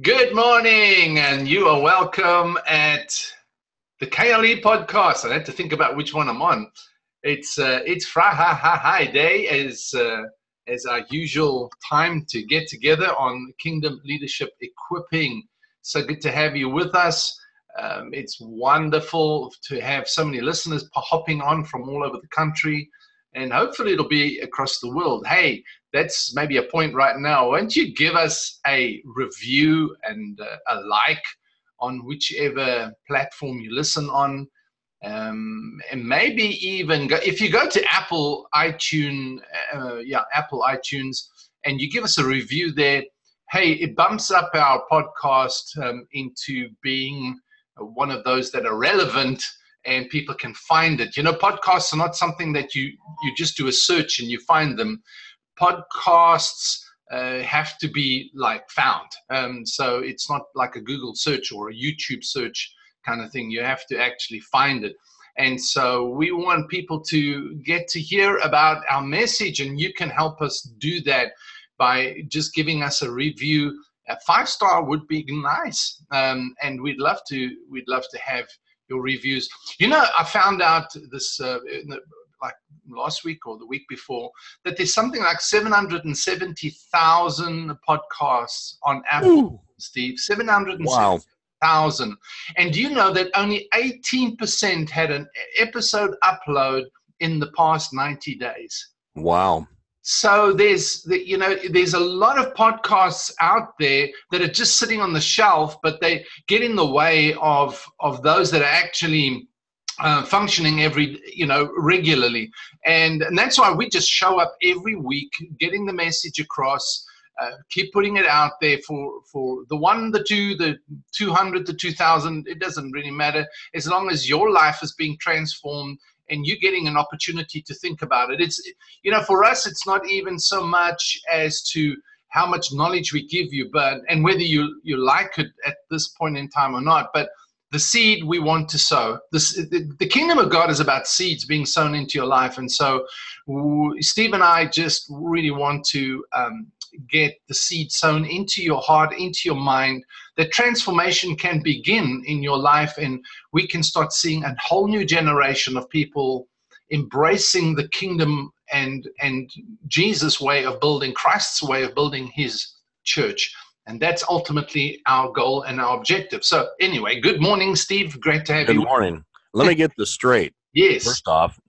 Good morning, and you are welcome at the KLE podcast. I had to think about which one I'm on. It's uh, it's Friday day as uh, as our usual time to get together on Kingdom Leadership Equipping. So good to have you with us. Um, it's wonderful to have so many listeners hopping on from all over the country and hopefully it'll be across the world. Hey, that's maybe a point right now. Why don't you give us a review and uh, a like on whichever platform you listen on? Um, and maybe even go, if you go to Apple iTunes, uh, yeah, Apple iTunes, and you give us a review there, hey, it bumps up our podcast um, into being one of those that are relevant and people can find it. You know, podcasts are not something that you you just do a search and you find them. Podcasts uh, have to be like found. Um, so it's not like a Google search or a YouTube search kind of thing. You have to actually find it. And so we want people to get to hear about our message, and you can help us do that by just giving us a review. A five star would be nice, um, and we'd love to. We'd love to have your reviews. You know, I found out this uh, the, like last week or the week before that there's something like 770,000 podcasts on Apple, Ooh. Steve. 770,000. Wow. And do you know that only 18% had an episode upload in the past 90 days? Wow so there's you know there's a lot of podcasts out there that are just sitting on the shelf but they get in the way of of those that are actually uh, functioning every you know regularly. And, and that's why we just show up every week getting the message across uh, keep putting it out there for for the one the two the 200 the 2000 it doesn't really matter as long as your life is being transformed and you're getting an opportunity to think about it. It's, you know, for us, it's not even so much as to how much knowledge we give you, but and whether you you like it at this point in time or not. But the seed we want to sow. This, the, the kingdom of God is about seeds being sown into your life, and so Steve and I just really want to um, get the seed sown into your heart, into your mind, that transformation can begin in your life and we can start seeing a whole new generation of people embracing the kingdom and and Jesus way of building Christ's way of building his church. And that's ultimately our goal and our objective. So anyway good morning steve. Great to have good you. good morning. Let me get this straight. Yes. First off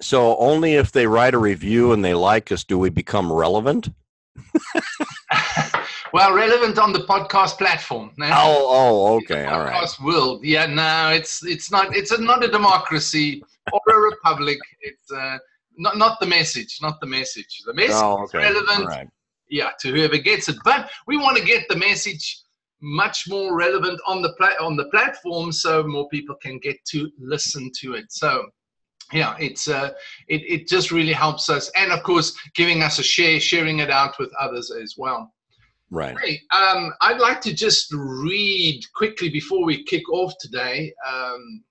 so only if they write a review and they like us do we become relevant well, relevant on the podcast platform. Oh, oh, okay, all right. Podcast world, yeah. No, it's it's not it's a, not a democracy or a republic. It's uh, not not the message, not the message. The message oh, okay. is relevant, right. yeah, to whoever gets it. But we want to get the message much more relevant on the pla- on the platform, so more people can get to listen to it. So yeah it's uh it, it just really helps us and of course giving us a share sharing it out with others as well right hey, um i'd like to just read quickly before we kick off today um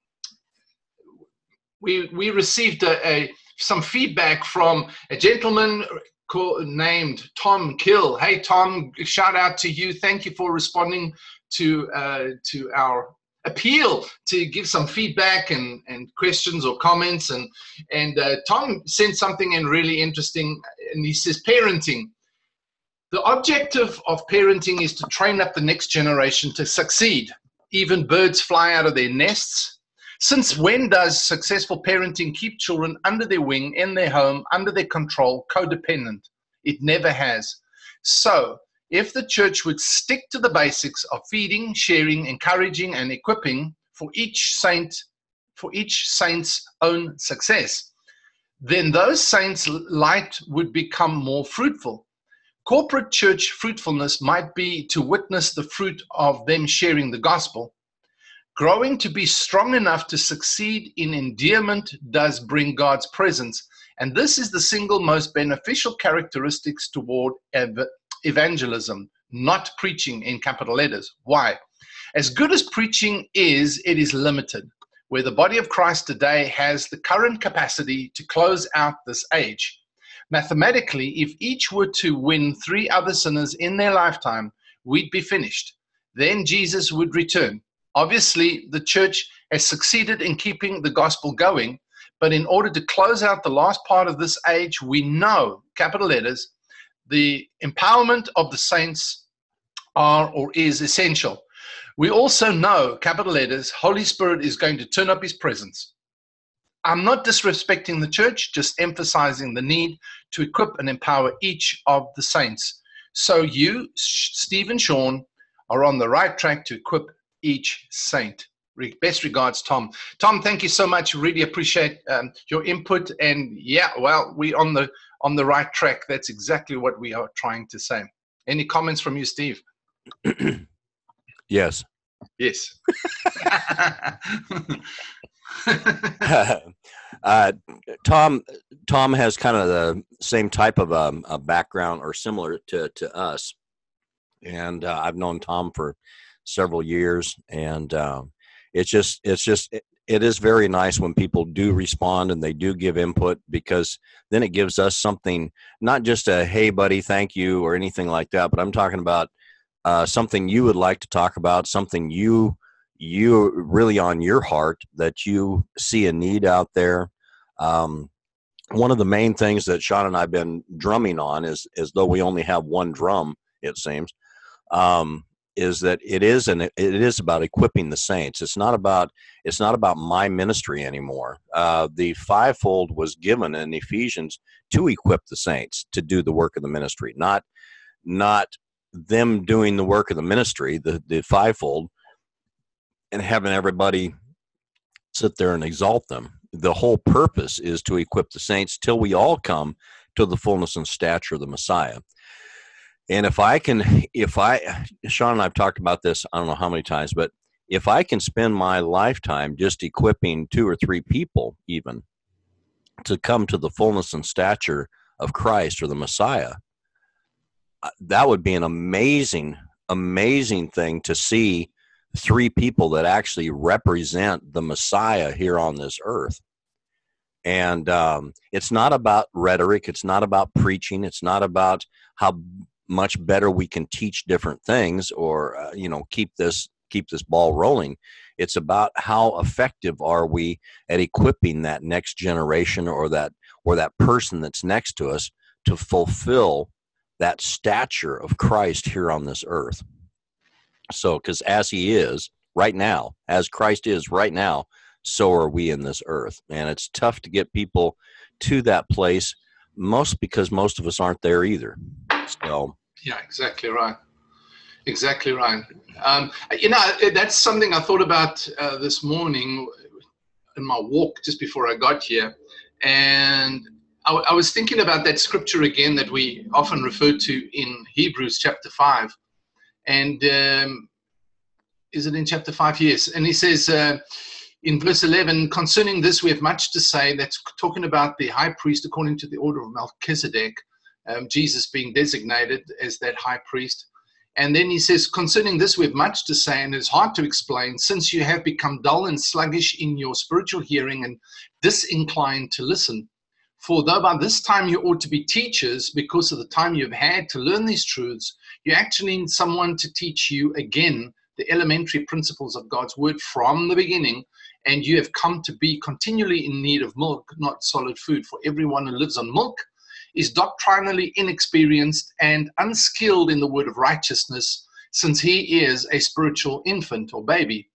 we we received a, a some feedback from a gentleman called, named Tom Kill. Hey Tom, shout out to you. Thank you for responding to uh, to our appeal to give some feedback and, and questions or comments. And, and uh, Tom sent something in really interesting, and he says, parenting. The objective of parenting is to train up the next generation to succeed. Even birds fly out of their nests. Since when does successful parenting keep children under their wing, in their home, under their control, codependent? It never has. So, if the church would stick to the basics of feeding, sharing, encouraging, and equipping for each saint, for each saint's own success, then those saints' light would become more fruitful. Corporate church fruitfulness might be to witness the fruit of them sharing the gospel. Growing to be strong enough to succeed in endearment does bring God's presence, and this is the single most beneficial characteristics toward evangelism, not preaching in capital letters. Why? As good as preaching is, it is limited. Where the body of Christ today has the current capacity to close out this age. Mathematically, if each were to win three other sinners in their lifetime, we'd be finished. Then Jesus would return. Obviously, the church has succeeded in keeping the gospel going, but in order to close out the last part of this age, we know, capital letters, the empowerment of the saints are or is essential. We also know, capital letters, Holy Spirit is going to turn up his presence. I'm not disrespecting the church, just emphasizing the need to equip and empower each of the saints. So you, Steve and Sean, are on the right track to equip each saint. Best regards, Tom. Tom, thank you so much. Really appreciate um, your input. And yeah, well, we on the on the right track. That's exactly what we are trying to say. Any comments from you, Steve? yes. Yes. uh, Tom Tom has kind of the same type of um, a background or similar to to us, and uh, I've known Tom for several years, and um, it's just it's just it, is very nice when people do respond and they do give input because then it gives us something not just a hey buddy thank you or anything like that but i'm talking about uh, something you would like to talk about something you you really on your heart that you see a need out there. Um, one of the main things that sean and i've been drumming on is is though we only have one drum it seems um, is that it is and it is about equipping the saints. It's not about it's not about my ministry anymore. Uh, the fivefold was given in Ephesians to equip the saints to do the work of the ministry, not not them doing the work of the ministry, the the fivefold, and having everybody sit there and exalt them. The whole purpose is to equip the saints till we all come to the fullness and stature of the Messiah. And if I can, if I, Sean and I've talked about this, I don't know how many times, but if I can spend my lifetime just equipping two or three people, even to come to the fullness and stature of Christ or the Messiah, uh, that would be an amazing, amazing thing to see three people that actually represent the Messiah here on this earth. And um, it's not about rhetoric. It's not about preaching. It's not about how much better we can teach different things or uh, you know keep this keep this ball rolling. It's about how effective are we at equipping that next generation or that or that person that's next to us to fulfill that stature of Christ here on this earth. So cuz as he is right now as Christ is right now so are we in this earth. And it's tough to get people to that place most because most of us aren't there either yeah, exactly right. Exactly right. Um, you know, that's something I thought about uh, this morning in my walk just before I got here, and I, I was thinking about that scripture again that we often refer to in Hebrews chapter five, and um, is it in chapter five? Yes, and he says. Uh, in verse 11, concerning this, we have much to say. That's talking about the high priest according to the order of Melchizedek, um, Jesus being designated as that high priest. And then he says, Concerning this, we have much to say, and it's hard to explain, since you have become dull and sluggish in your spiritual hearing and disinclined to listen. For though by this time you ought to be teachers, because of the time you've had to learn these truths, you actually need someone to teach you again the elementary principles of God's word from the beginning, and you have come to be continually in need of milk, not solid food. For everyone who lives on milk is doctrinally inexperienced and unskilled in the word of righteousness, since he is a spiritual infant or baby.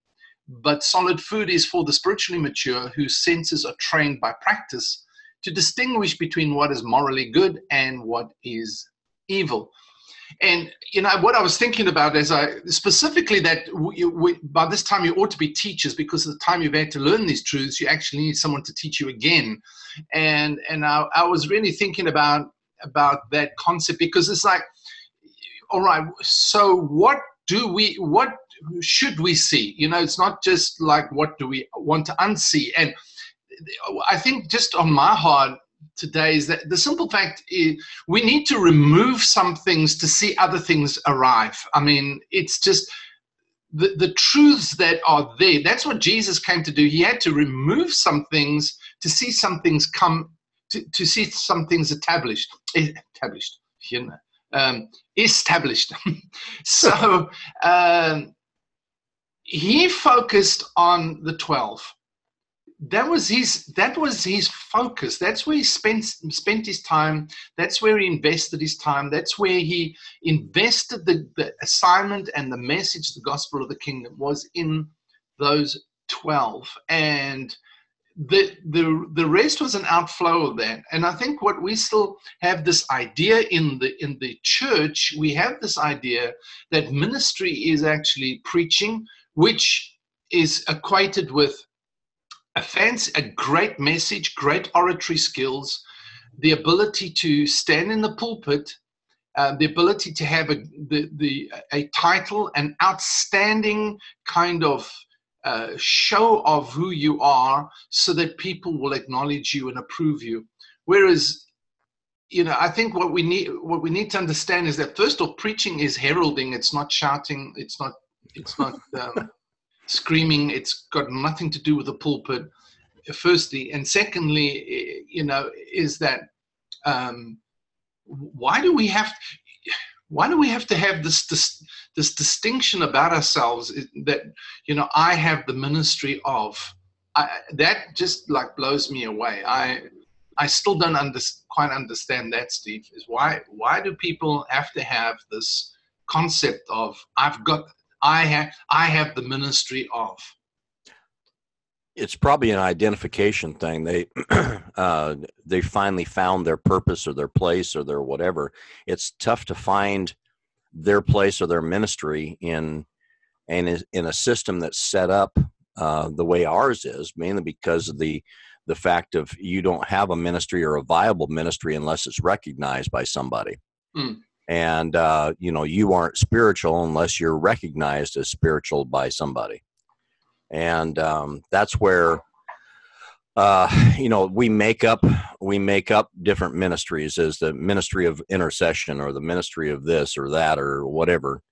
But solid food is for the spiritually mature whose senses are trained by practice to distinguish between what is morally good and what is evil. And you know what I was thinking about is I specifically that we, we, by this time you ought to be teachers because of the time you've had to learn these truths. You actually need someone to teach you again. And and I, I was really thinking about about that concept because it's like, all right, so what do we what should we see? You know, it's not just like what do we want to unsee. And I think just on my heart today is that the simple fact is we need to remove some things to see other things arrive. I mean, it's just the, the truths that are there. That's what Jesus came to do. He had to remove some things to see some things come, to, to see some things established. Established. You know, um, established. so um, he focused on the 12 that was his that was his focus. That's where he spent spent his time. That's where he invested his time. That's where he invested the, the assignment and the message the gospel of the kingdom was in those 12 and the the the rest was an outflow of that. And i think what we still have this idea in the in the church we have this idea that ministry is actually preaching which is equated with a fancy, a great message, great oratory skills, the ability to stand in the pulpit, uh, the ability to have a the, the a title, an outstanding kind of uh, show of who you are, so that people will acknowledge you and approve you. Whereas, you know, I think what we need what we need to understand is that first of all, preaching is heralding. It's not shouting. It's not. It's not. Um, screaming. It's got nothing to do with the pulpit, firstly. And secondly, you know, is that um, why do we have why do we have to have this, this this distinction about ourselves that you know I have the ministry of I, that just like blows me away. I I still don't under, quite understand that, Steve. Is why why do people have to have this concept of I've got I have I have the ministry of. It's probably an identification thing. They uh, they finally found their purpose or their place or their whatever. It's tough to find their place or their ministry in and in a system that's set up uh, the way ours is, mainly because of the the fact of you don't have a ministry or a viable ministry unless it's recognized by somebody. Mm and uh, you know you aren't spiritual unless you're recognized as spiritual by somebody. And um, that's where uh, you know we make up we make up different ministries as the ministry of intercession or the ministry of this or that or whatever.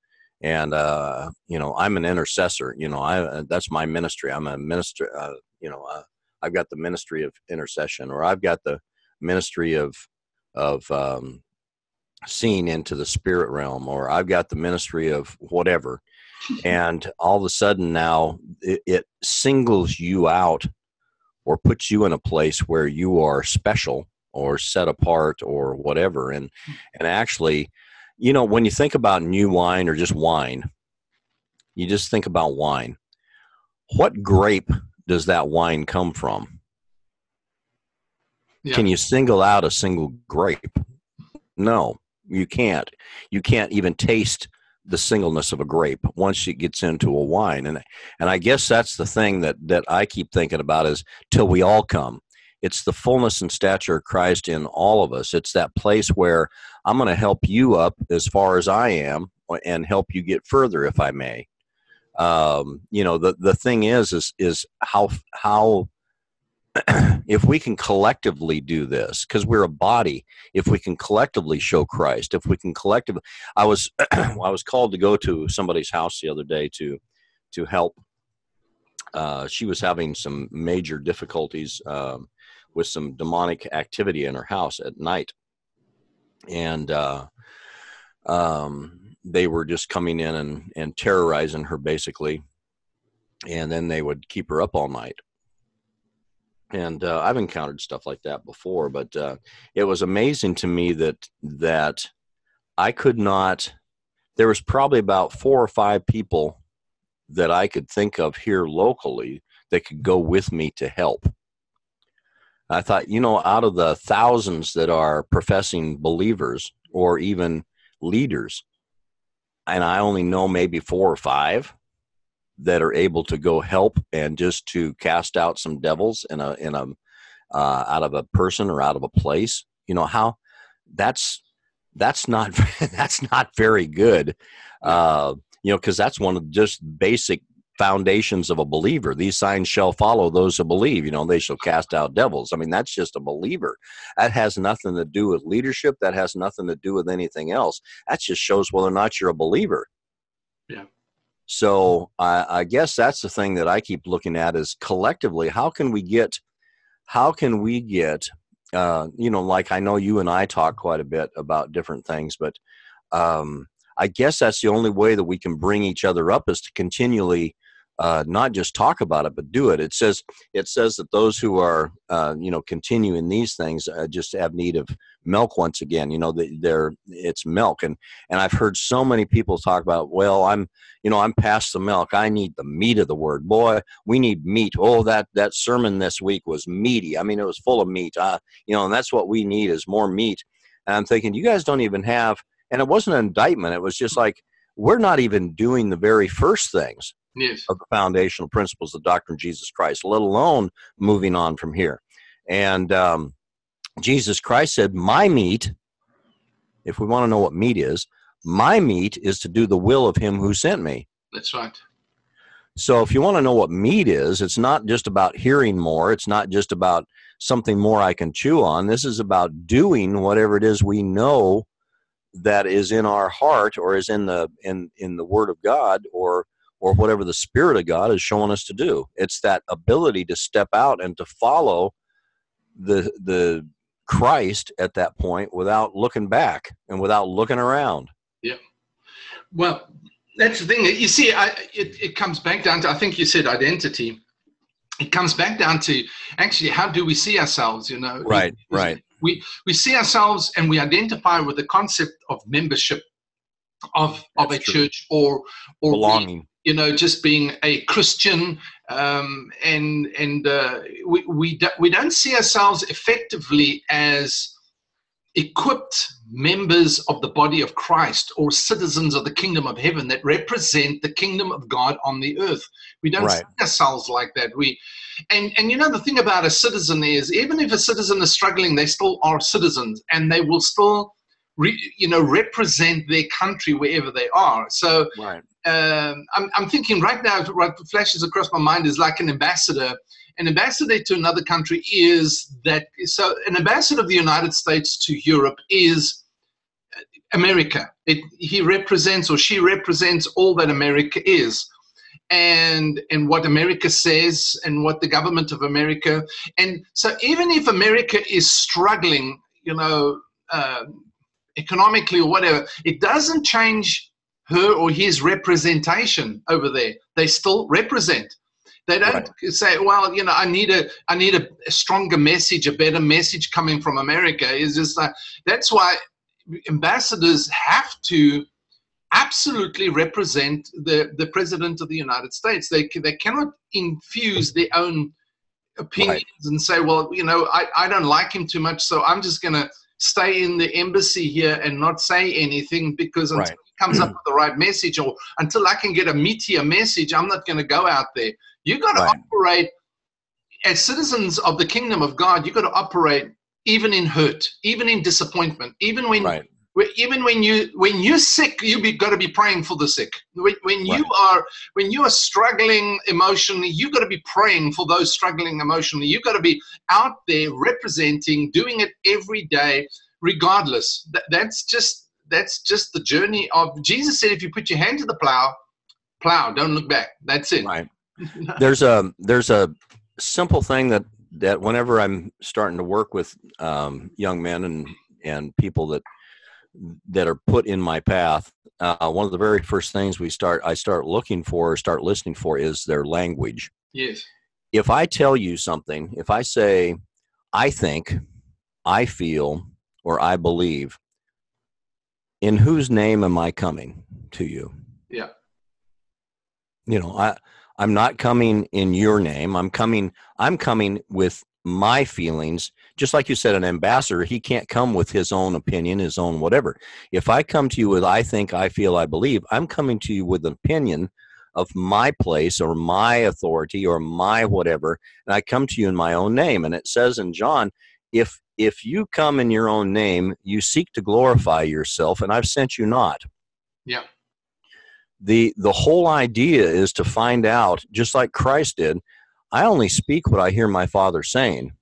And uh, you know i'm an intercessor you know i that's my ministry. I'm a minister uh, you know uh, i've got the ministry of intercession or i've got the ministry of of um, seen into the spirit realm or i've got the ministry of whatever. And all of a sudden now it, it, singles you out or puts you in a place where you are special or set apart or whatever. And and actually you know when you think about new wine or just wine you just think about wine. What grape does that wine come from? Yeah. can you single out a single grape? No you can't. You can't even taste the singleness of a grape once it gets into a wine. And and I guess that's the thing that that I keep thinking about is till we all come. It's the fullness and stature of Christ in all of us. It's that place where I'm going to help you up as far as I am and help you get further if I may. Um, you know, the the thing is is is how how if we can collectively do this because we're a body if we can collectively show christ if we can collectively i was i was called to go to somebody's house the other day to to help. Uh, she was having some major difficulties um, with some demonic activity in her house at night. And uh, um, they were just coming in and, and terrorizing her basically. And then they would keep her up all night and uh, I've encountered stuff like that before, but uh, it was amazing to me that that I could not. There was probably about four or five people that I could think of here locally that could go with me to help. I thought, you know, out of the thousands that are professing believers or even leaders, and I only know maybe four or five that are able to go help and just to cast out some devils in a in a uh, out of a person or out of a place you know how that's that's not that's not very good. Uh, you know because that's one of just basic foundations of a believer. These signs shall follow those who believe you know they shall cast out devils. I mean that's just a believer. That has nothing to do with leadership. That has nothing to do with anything else. That just shows whether or not you're a believer. Yeah so I, I guess that's the thing that I keep looking at is collectively, how can we get, how can we get, uh, you know, like I know you and I talk quite a bit about different things, but um, I guess that's the only way that we can bring each other up is to continually uh, not just talk about it but do it. It says it says that those who are uh, you know continuing these things uh, just have need of milk once again. You know they're it's milk and and I've heard so many people talk about well I'm you know I'm past the milk I need the meat of the word. Boy we need meat. Oh that that sermon this week was meaty. I mean it was full of meat. Uh, you know and that's what we need is more meat. And I'm thinking you guys don't even have and it wasn't an indictment. It was just like we're not even doing the very first things yes. of the foundational principles of the doctrine of Jesus Christ, let alone moving on from here. And um, Jesus Christ said, My meat, if we want to know what meat is, my meat is to do the will of him who sent me. That's right. So if you want to know what meat is, it's not just about hearing more, it's not just about something more I can chew on. This is about doing whatever it is we know that is in our heart or is in the in in the word of God or or whatever the spirit of God is showing us to do. It's that ability to step out and to follow the the Christ at that point without looking back and without looking around. Yeah. Well, that's the thing. You see, I, it, it comes back down to, I think you said identity. It comes back down to actually, how do we see ourselves, you know? Right, right. We, we see ourselves and we identify with the concept of membership of, of a true. church or, or Belonging you know, just being a Christian, um, and and uh, we we do, we don't see ourselves effectively as equipped members of the body of Christ or citizens of the kingdom of heaven that represent the kingdom of God on the earth. We don't Right. see ourselves like that. We and and you know the thing about a citizen is even if a citizen is struggling, they still are citizens and they will still re, you know represent their country wherever they are. So right um, I'm, I'm thinking right now, what flashes across my mind is like an ambassador. An ambassador to another country is that, so an ambassador of the United States to Europe is America. It, he represents or she represents all that America is. And, and what America says and what the government of America and so even if America is struggling, you know, um economically or whatever, it doesn't change her or his representation over there. They still represent. They don't say, "Well, you know, I need a, I need a, a stronger message, a better message coming from America." Is just like that's why ambassadors have to absolutely represent the the president of the United States. They they cannot infuse their own opinions and say, "Well, you know, I, I don't like him too much, so I'm just going to stay in the embassy here and not say anything because until Right. he comes up with the right message or until I can get a meteor message, I'm not going to go out there." You've got to Right. operate as citizens of the kingdom of God. you've got to operate even in hurt, even in disappointment, even when right even when you when you're sick you be got to be praying for the sick. When, when you are when you are struggling emotionally you got to be praying for those struggling emotionally. You got to be out there representing doing it every day regardless. That, that's just that's just the journey of jesus said if you put your hand to the plow plow don't look back. That's it. Right. There's a there's a simple thing that that whenever i'm starting to work with um, young men and and people that that are put in my path uh, one of the very first things we start i start looking for or start listening for is their language. Yes. If i tell you something if i say i think i feel or i believe in whose name am i coming to you? Yeah. You know i i'm not coming in your name. I'm coming i'm coming with my feelings just like you said an ambassador he can't come with his own opinion his own whatever. If i come to you with i think i feel i believe i'm coming to you with an opinion of my place or my authority or my whatever and i come to you in my own name. And it says in john if if you come in your own name you seek to glorify yourself and i've sent you not. Yeah. The the whole idea is to find out just like christ did i only speak what i hear my father saying.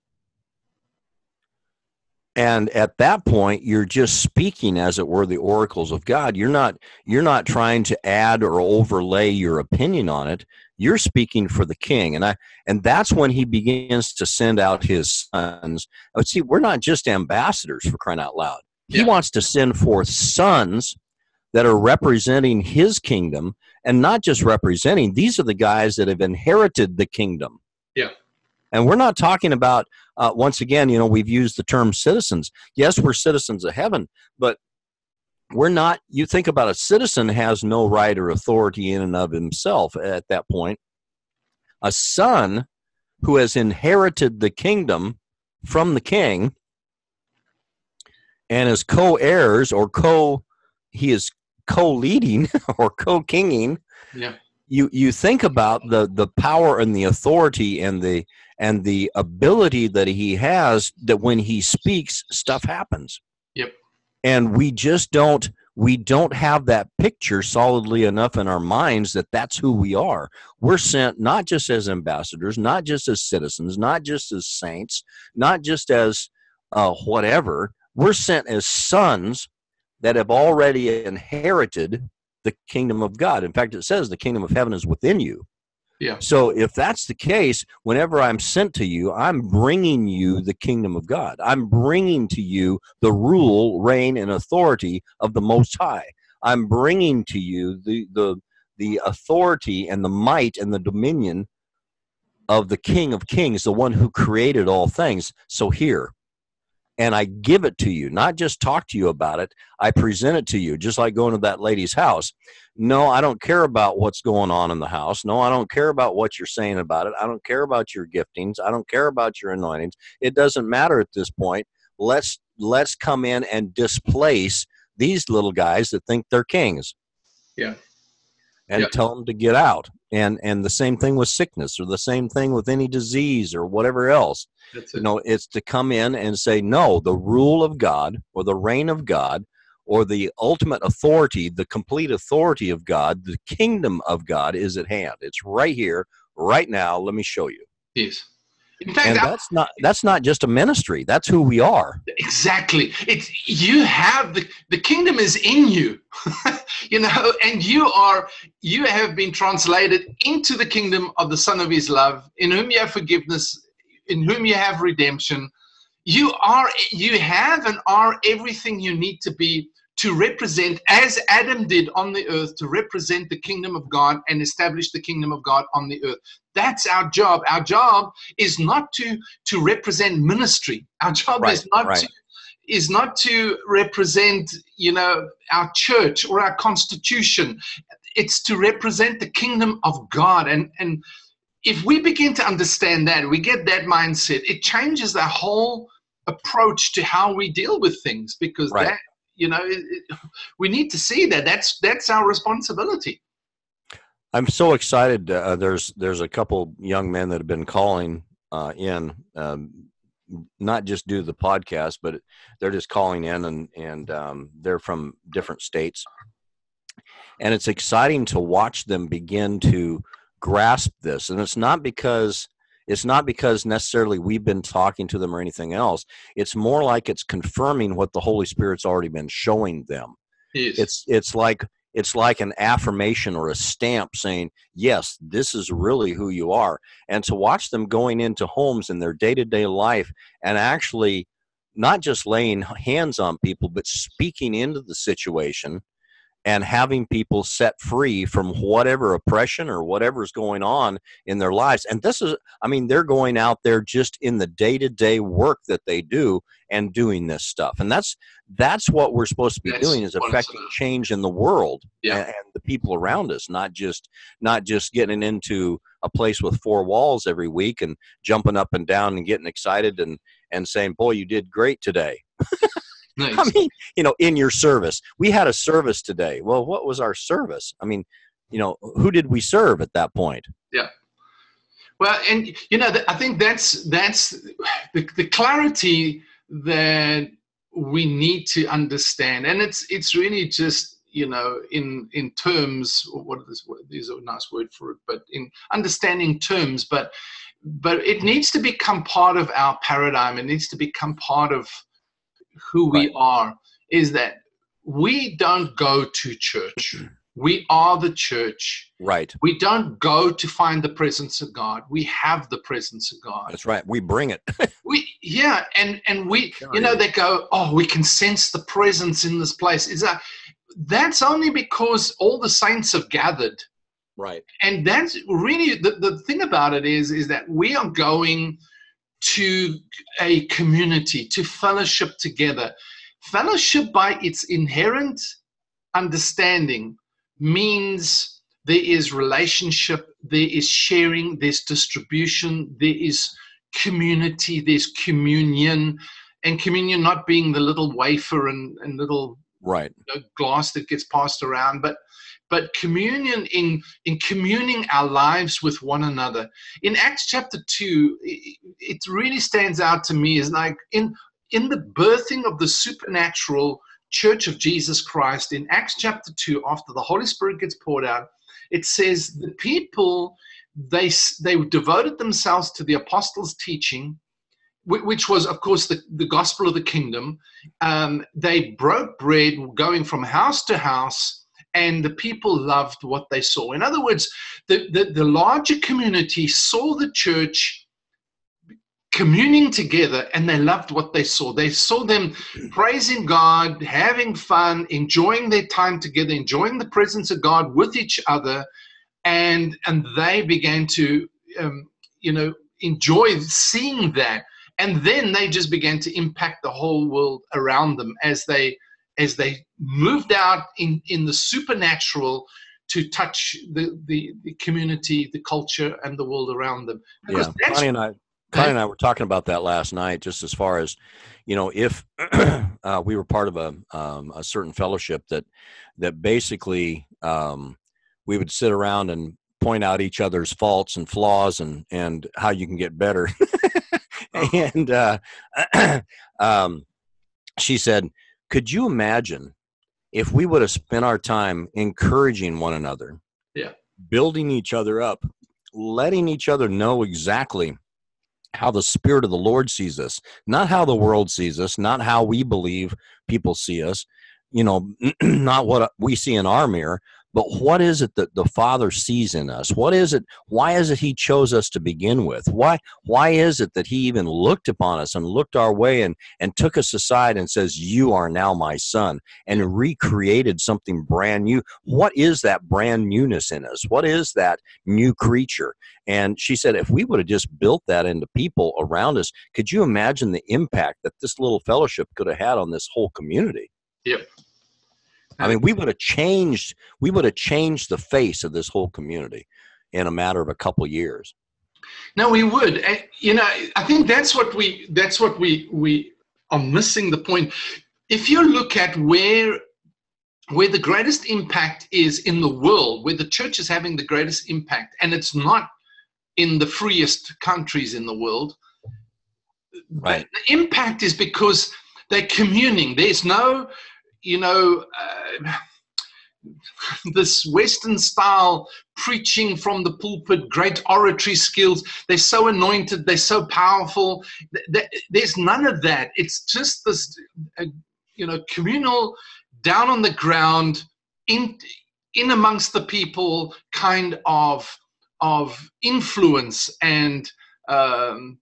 And at that point you're just speaking as it were the oracles of god. You're not you're not trying to add or overlay your opinion on it. You're speaking for the king. And i and that's when he begins to send out his sons. But see we're not just ambassadors for crying out loud. He Yeah. wants to send forth sons that are representing his kingdom and not just representing these are the guys that have inherited the kingdom. Yeah. and we're not talking about uh, once again you know we've used the term citizens. Yes we're citizens of heaven but we're not you think about a citizen has no right or authority in and of himself at that point. A son who has inherited the kingdom from the king and is co-heirs or co he is co-leading or co-kinging Yeah. you you think about the the power and the authority and the and the ability that he has that when he speaks stuff happens Yep. and we just don't we don't have that picture solidly enough in our minds that that's who we are we're sent not just as ambassadors not just as citizens not just as saints not just as uh, whatever we're sent as sons that have already inherited the kingdom of god in fact it says the kingdom of heaven is within you Yeah. so if that's the case, whenever I'm sent to you, I'm bringing you the kingdom of God. I'm bringing to you the rule, reign, and authority of the Most High. I'm bringing to you the the the authority and the might and the dominion of the King of Kings, the one who created all things. So here, and I give it to you, not just talk to you about it. I present it to you, just like going to that lady's house. No, I don't care about what's going on in the house. No, I don't care about what you're saying about it. I don't care about your giftings. I don't care about your anointings. It doesn't matter at this point. Let's let's come in and displace these little guys that think they're kings. Yeah. And Yeah. tell them to get out. And and the same thing with sickness or the same thing with any disease or whatever else. That's you know it's to come in and say no the rule of god or the reign of god or the ultimate authority the complete authority of god the kingdom of god is at hand. It's right here right now. Let me show you. Yes. In fact, and I- that's not that's not just a ministry that's who we are exactly. It's you have the the kingdom is in you, you know, and you are you have been translated into the kingdom of the Son of His love, in whom you have forgiveness, in whom you have redemption. You are you have and are everything you need to be to represent, as Adam did on the earth, to represent the kingdom of God and establish the kingdom of God on the earth. That's our job. Our job is not to to represent ministry. Our job Right, is not right. to is not to represent you know our church or our constitution it's to represent the kingdom of god and and if we begin to understand that we get that mindset it changes the whole approach to how we deal with things because Right. that you know it, we need to see that. That's that's our responsibility. I'm so excited uh, there's there's a couple young men that have been calling uh, in um, not just do the podcast but they're just calling in and and um, they're from different states. And it's exciting to watch them begin to grasp this. And it's not because it's not because necessarily we've been talking to them or anything else. It's more like it's confirming what the holy spirit's already been showing them. Yes. It's it's like it's like an affirmation or a stamp saying yes this is really who you are. And to watch them going into homes in their day-to-day life and actually not just laying hands on people but speaking into the situation and having people set free from whatever oppression or whatever's going on in their lives. And this is i mean they're going out there just in the day-to-day work that they do and doing this stuff. And that's that's what we're supposed to be That's doing is affecting change in the world Yeah. and, and the people around us not just not just getting into a place with four walls every week and jumping up and down and getting excited and and saying boy you did great today Nice. I mean, you know, in your service. We had a service today. Well, what was our service? I mean, you know, who did we serve at that point? Yeah. Well, and you know, I think that's that's the, the clarity that we need to understand, and it's it's really just you know in in terms what is word? These are a nice word for it, but in understanding terms, but but it needs to become part of our paradigm. It needs to become part of who we Right. are. Is that we don't go to church. We are the church. Right. We don't go to find the presence of God. We have the presence of God. That's right. We bring it. We yeah, and and we oh Yeah, you know they go, oh, we can sense the presence in this place. Is that that's only because all the saints have gathered. Right. And that's really the, the thing about it is is that we are going to a community to fellowship together. Fellowship by its inherent understanding means there is relationship, there is sharing, there's distribution, there is community, there's communion, and communion not being the little wafer and, and little right you know, glass that gets passed around, but but communion in in communing our lives with one another. In Acts chapter two, it, it really stands out to me as like in in the birthing of the supernatural church of Jesus Christ in Acts chapter 2 after the Holy Spirit gets poured out it says the people they they devoted themselves to the apostles teaching which was of course the, the gospel of the kingdom um, they broke bread going from house to house and the people loved what they saw in other words the, the, the larger community saw the church communing together and they loved what they saw. They saw them praising God, having fun, enjoying their time together, enjoying the presence of God with each other, and and they began to um, you know enjoy seeing that. And then they just began to impact the whole world around them as they as they moved out in, in the supernatural to touch the, the, the community, the culture, and the world around them. Because yeah, Connie and I Connie and I were talking about that last night, just as far as, you know, if uh, we were part of a um, a certain fellowship that that basically um, we would sit around and point out each other's faults and flaws and and how you can get better. and uh, um, she said, "Could you imagine if we would have spent our time encouraging one another, yeah, building each other up, letting each other know exactly." how the Spirit of the Lord sees us, not how the world sees us, not how we believe people see us, you know, not what we see in our mirror, but what is it that the father sees in us? What is it why is it he chose us to begin with? Why why is it that he even looked upon us and looked our way and and took us aside and says you are now my son and recreated something brand new? What is that brand newness in us? What is that new creature? And she said if we would have just built that into people around us could you imagine the impact that this little fellowship could have had on this whole community? Yep I mean, we would have changed. We would have changed the face of this whole community in a matter of a couple years. No, we would. Eh, you know, I think that's what we. That's what we we are missing the point. If you look at where where the greatest impact is in the world, where the church is having the greatest impact, and it's not in the freest countries in the world. Right. The impact is because they're communing. There's no you know, uh, this Western style preaching from the pulpit, great oratory skills. They're so anointed, they're so powerful. There's none of that. It's just this, uh, you know, communal, down on the ground, in in amongst the people kind of of influence and um,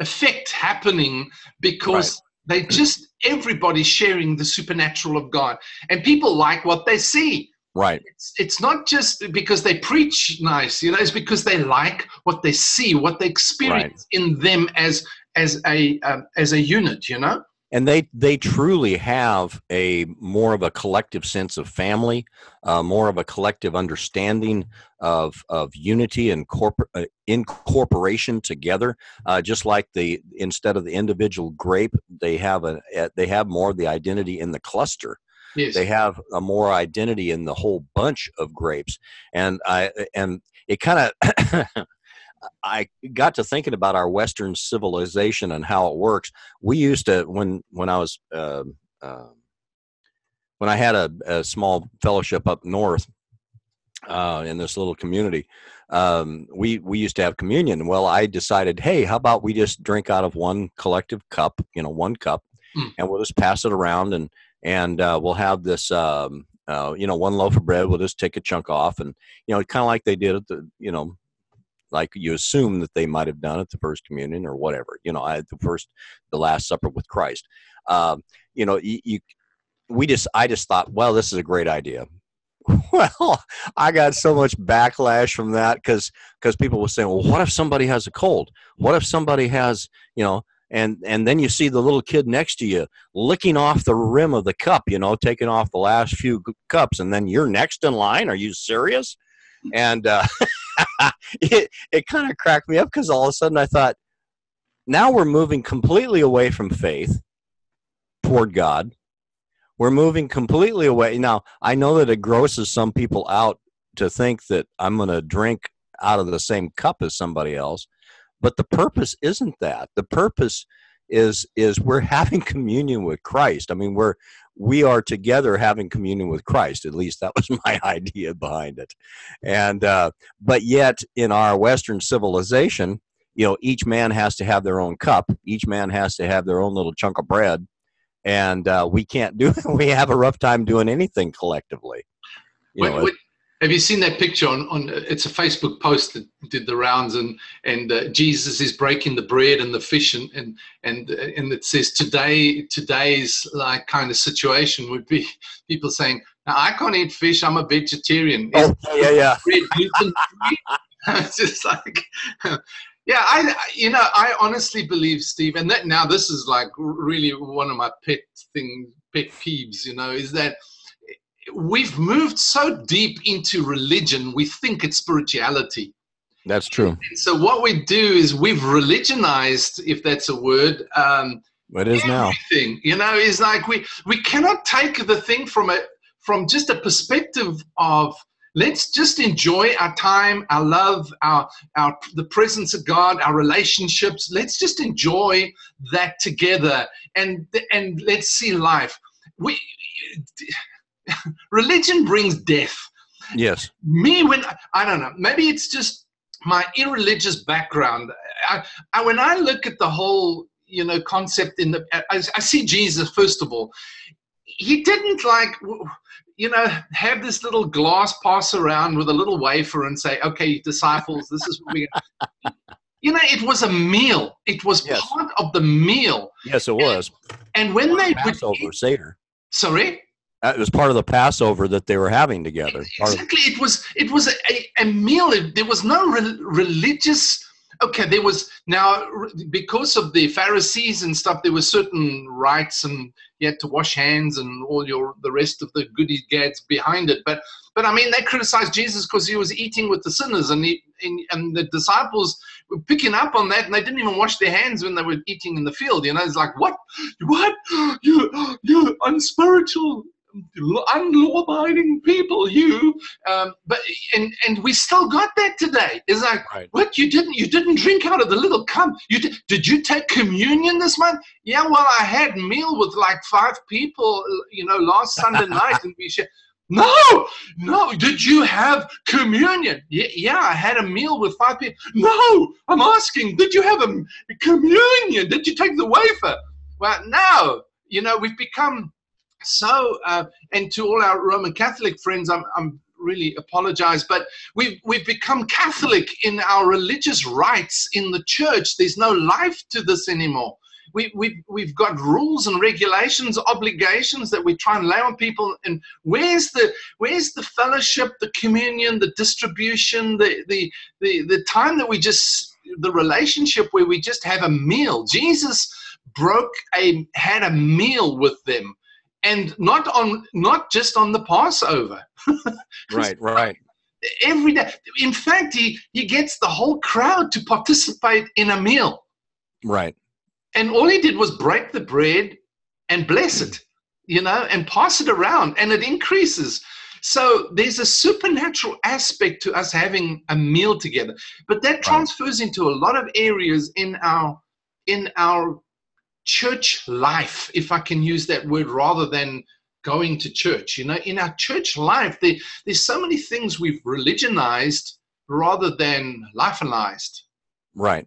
effect happening because they just everybody's sharing the supernatural of God, and people like what they see. Right. It's, it's not just because they preach nice, you know. It's because they like what they see, what they experience right. in them as as a um, as a unit, you know and they they truly have a more of a collective sense of family, uh, more of a collective understanding of of unity and corporate uh, incorporation together. Uh, just like the instead of the individual grape, they have a they have more of the identity in the cluster. Yes. They have a more identity in the whole bunch of grapes, and I and it kind of I got to thinking about our Western civilization and how it works. We used to when when I was uh, uh, when I had a, a, small fellowship up north uh, in this little community. Um, we we used to have communion. Well, I decided, hey, how about we just drink out of one collective cup, you know, one cup, mm. and we'll just pass it around, and and uh, we'll have this. Um, uh, you know, one loaf of bread, we'll just take a chunk off, and you know, kind of like they did at the, you know, like you assume that they might have done at the first communion or whatever you know I, the first the last supper with christ um, you know you, you we just I just thought, well, this is a great idea. Well, I got so much backlash from that because because people were saying, well, what if somebody has a cold? What if somebody has you know? And and then you see the little kid next to you licking off the rim of the cup, you know, taking off the last few cups, and then you're next in line. Are you serious? And uh, it it kind of cracked me up because all of a sudden I thought, now we're moving completely away from faith toward God we're moving completely away. Now, I know that it grosses some people out to think that I'm going to drink out of the same cup as somebody else, but the purpose isn't that. The purpose is is we're having communion with Christ. I mean, we're we are together having communion with Christ. At least that was my idea behind it. And uh, but yet in our Western civilization, you know, each man has to have their own cup. Each man has to have their own little chunk of bread and uh, we can't do we have a rough time doing anything collectively you know, wait, have you seen that picture on, on it's a facebook post that did the rounds and and uh, jesus is breaking the bread and the fish and and and, uh, and it says today today's like kind of situation would be people saying now i can't eat fish i'm a vegetarian oh, yeah yeah it's just like yeah, I you know I honestly believe Steve, and that now this is like really one of my pet things, pet peeves. You know, is that we've moved so deep into religion, we think it's spirituality. That's true. And so what we do is we've religionized, if that's a word. Um, it is now. You know, is like we we cannot take the thing from a from just a perspective of let's just enjoy our time our love our our the presence of god our relationships let's just enjoy that together and and let's see life we religion brings death yes me when i don't know maybe it's just my irreligious background I, I when i look at the whole you know concept in the I, I see jesus first of all he didn't like you know, have this little glass pass around with a little wafer and say, okay, disciples, this is what we're You know, it was a meal. It was yes. part of the meal. Yes, it was. And, and when they Passover would, Seder. Sorry? Uh, it was part of the Passover that they were having together. Exactly. It was it was a, a meal. There was no re- religious okay there was now because of the pharisees and stuff there were certain rites and you had to wash hands and all your the rest of the goody gads behind it but but i mean they criticized jesus because he was eating with the sinners and he and, and the disciples were picking up on that and they didn't even wash their hands when they were eating in the field you know it's like what what you you unspiritual unlaw-abiding people, you. Um, but and and we still got that today. It's like right. what you didn't you didn't drink out of the little cup. You did, did you take communion this month? Yeah, well, I had meal with like five people, you know, last Sunday night, and we shared. No, no. Did you have communion? Yeah, yeah, I had a meal with five people. No, I'm asking, did you have a communion? Did you take the wafer? Well, no. You know, we've become so, uh, and to all our Roman Catholic friends, I'm, I'm really apologize, but we've, we've become Catholic in our religious rites in the church. There's no life to this anymore. We, we, we've got rules and regulations, obligations that we try and lay on people. And where's the, where's the fellowship, the communion, the distribution, the, the, the, the time that we just, the relationship where we just have a meal? Jesus broke a, had a meal with them and not on not just on the Passover. right, right. Every day. In fact, he he gets the whole crowd to participate in a meal. Right. And all he did was break the bread and bless it, you know, and pass it around, and it increases. So there's a supernatural aspect to us having a meal together, but that transfers right. into a lot of areas in our in our church life, if I can use that word, rather than going to church. You know, in our church life, there, there's so many things we've religionized rather than lifeanized. Right.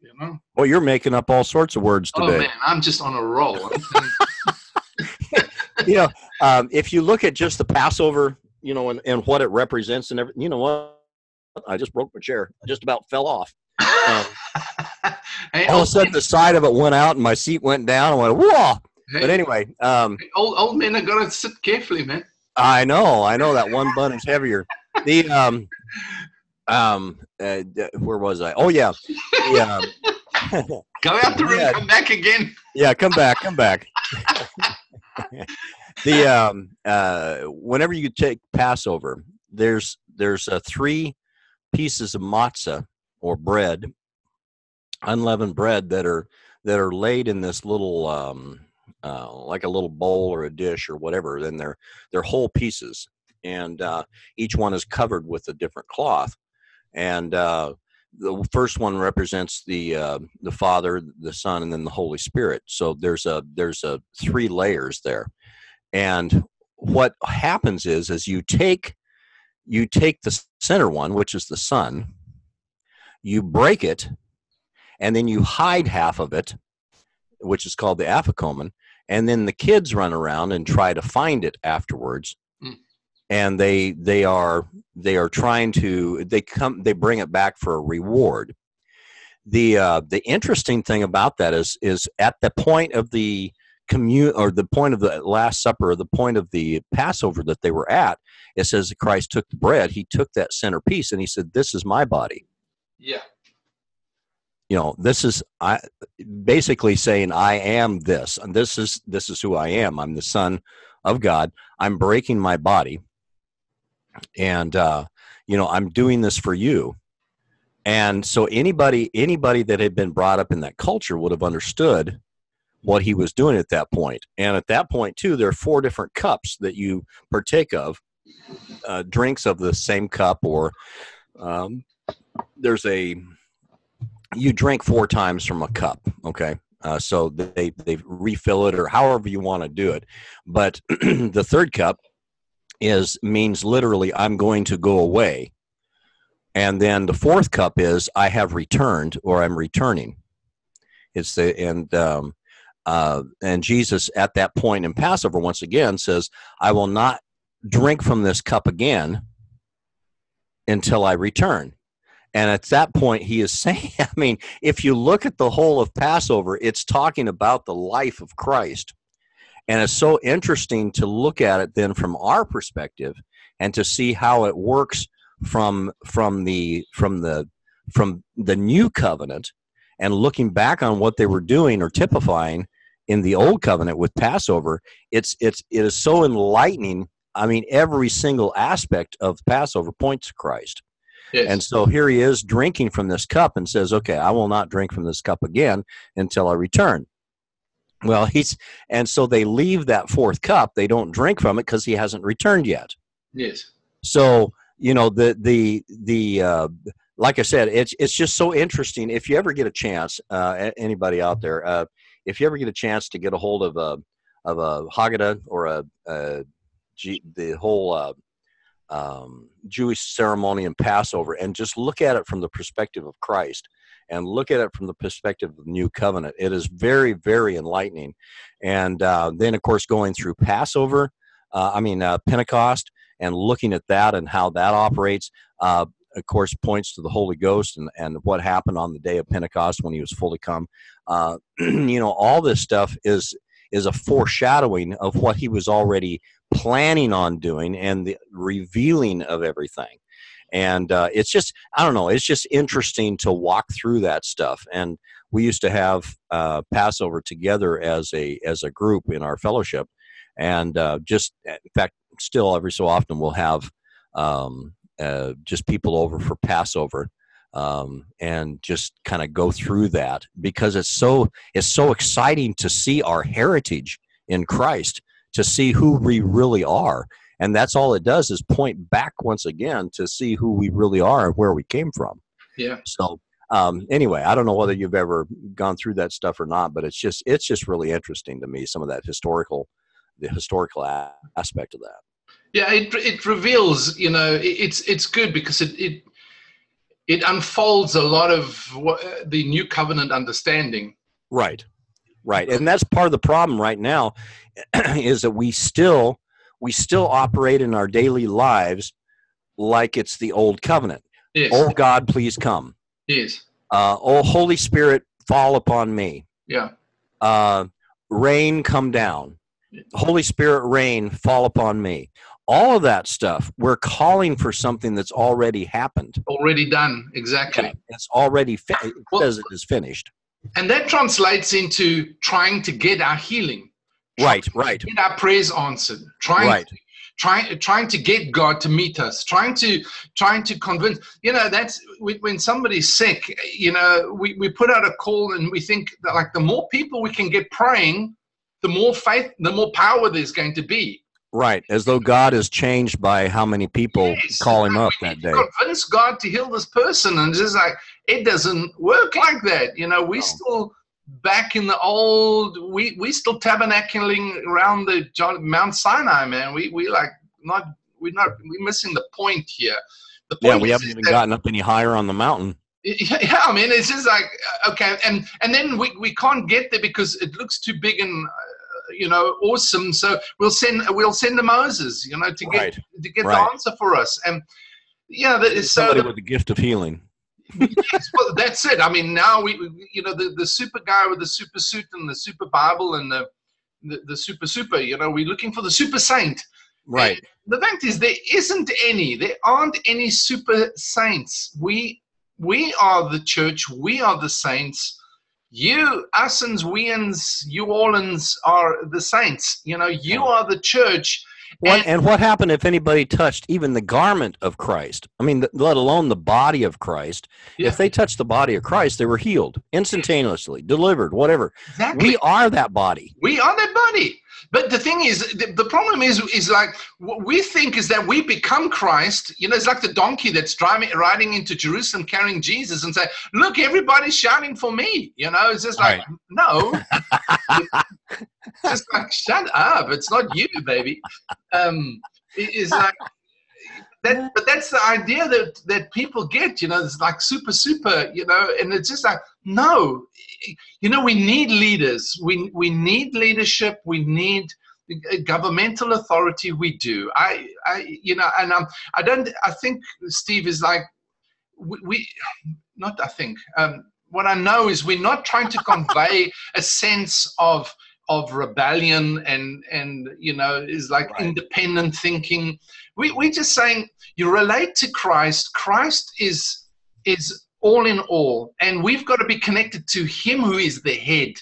You know? Well, you're making up all sorts of words oh, today. Oh man, I'm just on a roll. you know, um, if you look at just the Passover, you know, and, and what it represents and everything, you know what? I just broke my chair. I just about fell off. Um, all of a sudden, the side of it went out, and my seat went down. I went, "Whoa!" Hey, But anyway, um, old old men got to sit carefully, man. I know, I know that one bun is heavier. The um, um, uh, where was I? Oh yeah, yeah. um, Go out the room, Yeah. come back again. yeah. Come back, come back. the um, uh, whenever you take Passover, there's there's uh, three pieces of matzah or bread, unleavened bread that are that are laid in this little um, uh, like a little bowl or a dish or whatever. Then they're they're whole pieces, and uh, each one is covered with a different cloth. And uh, the first one represents the uh, the Father, the Son, and then the Holy Spirit. So there's a there's a three layers there, and what happens is as you take you take the center one, which is the Son, you break it, and then you hide half of it, which is called the afikoman, and then the kids run around and try to find it afterwards. Mm. and they they are they are trying to they come they bring it back for a reward. The uh the interesting thing about that is is at the point of the commun or the point of the last supper or the point of the passover that they were at it says that christ took the bread he took that centerpiece and he said this is my body Yeah. you know this is i basically saying i am this and this is this is who i am i'm the son of god i'm breaking my body and uh you know i'm doing this for you and so anybody anybody that had been brought up in that culture would have understood what he was doing at that point. and at that point too there are four different cups that you partake of uh, drinks of the same cup or um, there's a you drink four times from a cup okay? Uh, so they they refill it or however you want to do it. But the third cup is means literally i'm going to go away. And then the fourth cup is i have returned or i'm returning. It's the and um, uh, and jesus at that point in passover once again says i will not drink from this cup again until i return and at that point, he is saying, I mean, if you look at the whole of Passover, it's talking about the life of Christ. And it's so interesting to look at it then from our perspective and to see how it works from from the from the from the new covenant and looking back on what they were doing or typifying in the old covenant with Passover, it's it's it is so enlightening. I mean, every single aspect of Passover points to Christ. Yes. And so here he is drinking from this cup and says, Okay, I will not drink from this cup again until I return. Well, he's, and so they leave that fourth cup. They don't drink from it because he hasn't returned yet. yes. So, you know, the, the, the, uh, like I said, it's, it's just so interesting. If you ever get a chance, uh, anybody out there, uh, if you ever get a chance to get a hold of a, of a Haggadah or a, a G, the whole, uh, um, Jewish ceremony and Passover and just look at it from the perspective of Christ and look at it from the perspective of the new covenant. It is very, very enlightening. And uh, then, of course, going through Passover, uh, I mean, uh, Pentecost, and looking at that and how that operates, uh, of course, points to the Holy Ghost and, and what happened on the day of Pentecost when he was fully come. Uh, you know, all this stuff is is a foreshadowing of what he was already planning on doing and the revealing of everything. And uh, it's just i don't know it's just interesting to walk through that stuff. And we used to have uh, passover together as a as a group in our fellowship. And uh, just in fact still every so often we'll have um, uh, just people over for passover um, and just kind of go through that because it's so it's so exciting to see our heritage in christ to see who we really are. And that's all it does is point back once again to see who we really are and where we came from. Yeah. so um, anyway i don't know whether you've ever gone through that stuff or not but it's just it's just really interesting to me some of that historical the historical a- aspect of that. Yeah, it it reveals, you know, it, it's it's good because it it it unfolds a lot of the new covenant understanding. Right. Right. And that's part of the problem right now is that we still we still operate in our daily lives like it's the old covenant. Yes. Oh God, please come. Yes. Uh, oh Holy Spirit, fall upon me. Yeah. Uh, rain come down. Holy Spirit rain fall upon me. All of that stuff, we're calling for something that's already happened. Already done, exactly. Yeah, it's already fi- it well, says it is finished. And that translates into trying to get our healing. Right, right. Get our prayers answered. Trying right. to trying trying to get God to meet us, trying to trying to convince. You know, that's when somebody's sick. You know, we we put out a call and we think that like the more people we can get praying, the more faith, the more power there's going to be. Right, as though God is changed by how many people yes, call him up that day. Convince God to heal this person, and just like it doesn't work like that. You know, we no. still back in the old we we still tabernacling around the John, Mount Sinai, man. We we like not we're not we're missing the point here. The point yeah, we haven't even that, gotten up any higher on the mountain. Yeah, I mean, it's just like uh, okay, and and then we we can't get there because it looks too big and. You know, awesome. So we'll send we'll send to Moses, you know, to get right. to get right. the answer for us. And yeah, that is somebody so with the gift of healing yes, well, that's it. I mean, now we, you know, the, the super guy with the super suit and the super Bible and the, the, the super super, you know, we're looking for the super saint. Right. And the fact is, there isn't any. There aren't any super saints. We we are the church. We are the saints. You, usins, weans, you allans are the saints. You know, you are the church what, and, and, what happened if anybody touched even the garment of Christ? I mean, let alone the body of Christ. Yeah. If they touched the body of Christ, they were healed instantaneously, delivered, whatever. Exactly. We are that body. We are that body. But the thing is, the, the, problem is, is like what we think is that we become Christ. You know, it's like the donkey that's driving, riding into Jerusalem carrying Jesus and say, "Look, everybody's shouting for me." You know, it's just like, right. no, just like shut up. It's not you, baby. Um, it's like that, but that's the idea that that people get. You know, it's like super, super. You know, and it's just like no. You know, we need leaders. We we need leadership. We need governmental authority. We do. I I you know, and um, I don't. I think Steve is like we, we not. I think. Um, what I know is we're not trying to convey a sense of of rebellion and and you know is like right. independent thinking. We, we're just saying you relate to christ. Christ is is all in all. And we've got to be connected to him who is the head.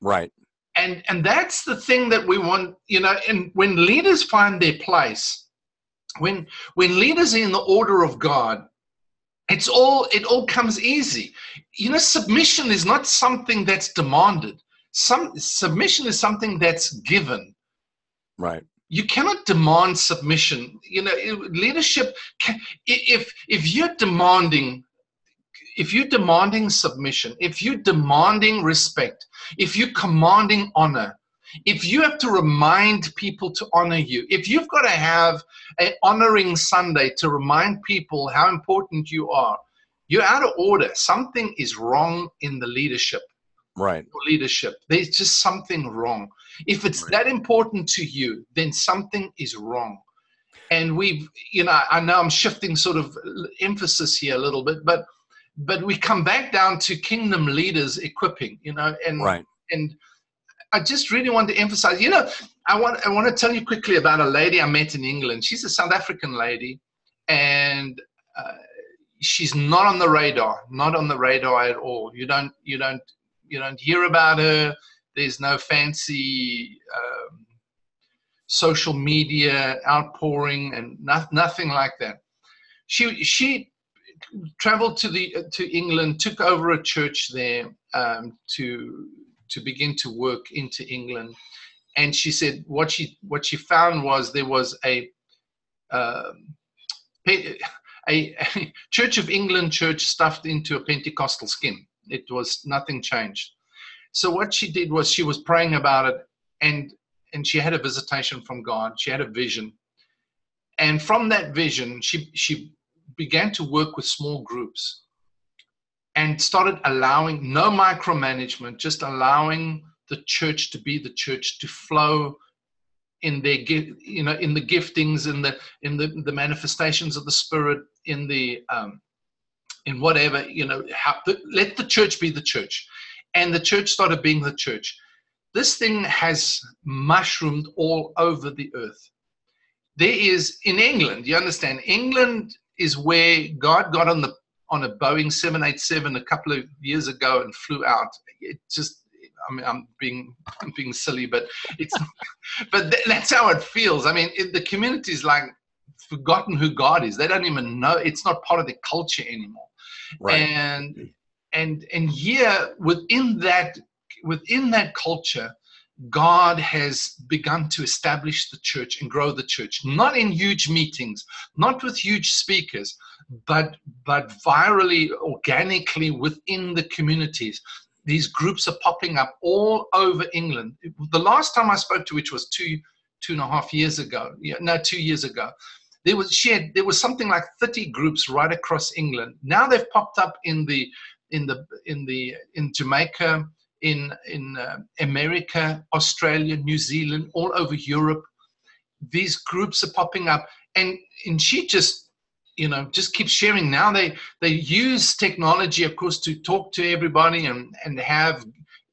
Right. And and that's the thing that we want you know and when leaders find their place when when leaders are in the order of god it's all it all comes easy. You know submission is not something that's demanded some submission is something that's given. Right. You cannot demand submission. You know leadership can, if if you're demanding if you're demanding submission if you're demanding respect if you're commanding honor if you have to remind people to honor you if you've got to have an honoring sunday to remind people how important you are you're out of order. Something is wrong in the leadership right. leadership. There's just something wrong. If it's right. that important to you then something is wrong. And we've you know i know i'm shifting sort of emphasis here a little bit but but we come back down to kingdom leaders equipping you know and right. and i just really want to emphasize you know i want i want to tell you quickly about a lady i met in england. She's a south african lady and uh, she's not on the radar not on the radar at all. You don't you don't you don't hear about her. There's no fancy um, social media outpouring and not, nothing like that. She she traveled to the to England, took over a church there um, to to begin to work into England, and she said what she what she found was there was a um, a, a Church of England church stuffed into a Pentecostal skin. It was nothing changed. So what she did was she was praying about it and and she had a visitation from God. She had a vision. And from that vision, she she began to work with small groups and started allowing no micromanagement, just allowing the church to be the church to flow in their you know in the giftings in the in the, the manifestations of the spirit in the um, in whatever you know how, let the church be the church and the church started being the church this thing has mushroomed all over the earth. There is in England, you understand, England is where God got on the on a Boeing 787 a couple of years ago and flew out. It just I mean, I'm being I'm being silly, but it's but th- that's how it feels. I mean, it, the community's like forgotten who God is. They don't even know. It's not part of the culture anymore. Right. And and and here within that within that culture, God has begun to establish the church and grow the church, not in huge meetings, not with huge speakers, but but virally, organically within the communities. These groups are popping up all over England. The last time I spoke to which was two two and a half years ago. Yeah, no, two years ago. There was she had, there was something like 30 groups right across England. Now they've popped up in the in the in the in Jamaica, in in uh, America, Australia, New Zealand, all over Europe. These groups are popping up, and and she just you know just keeps sharing. Now they they use technology, of course, to talk to everybody and and have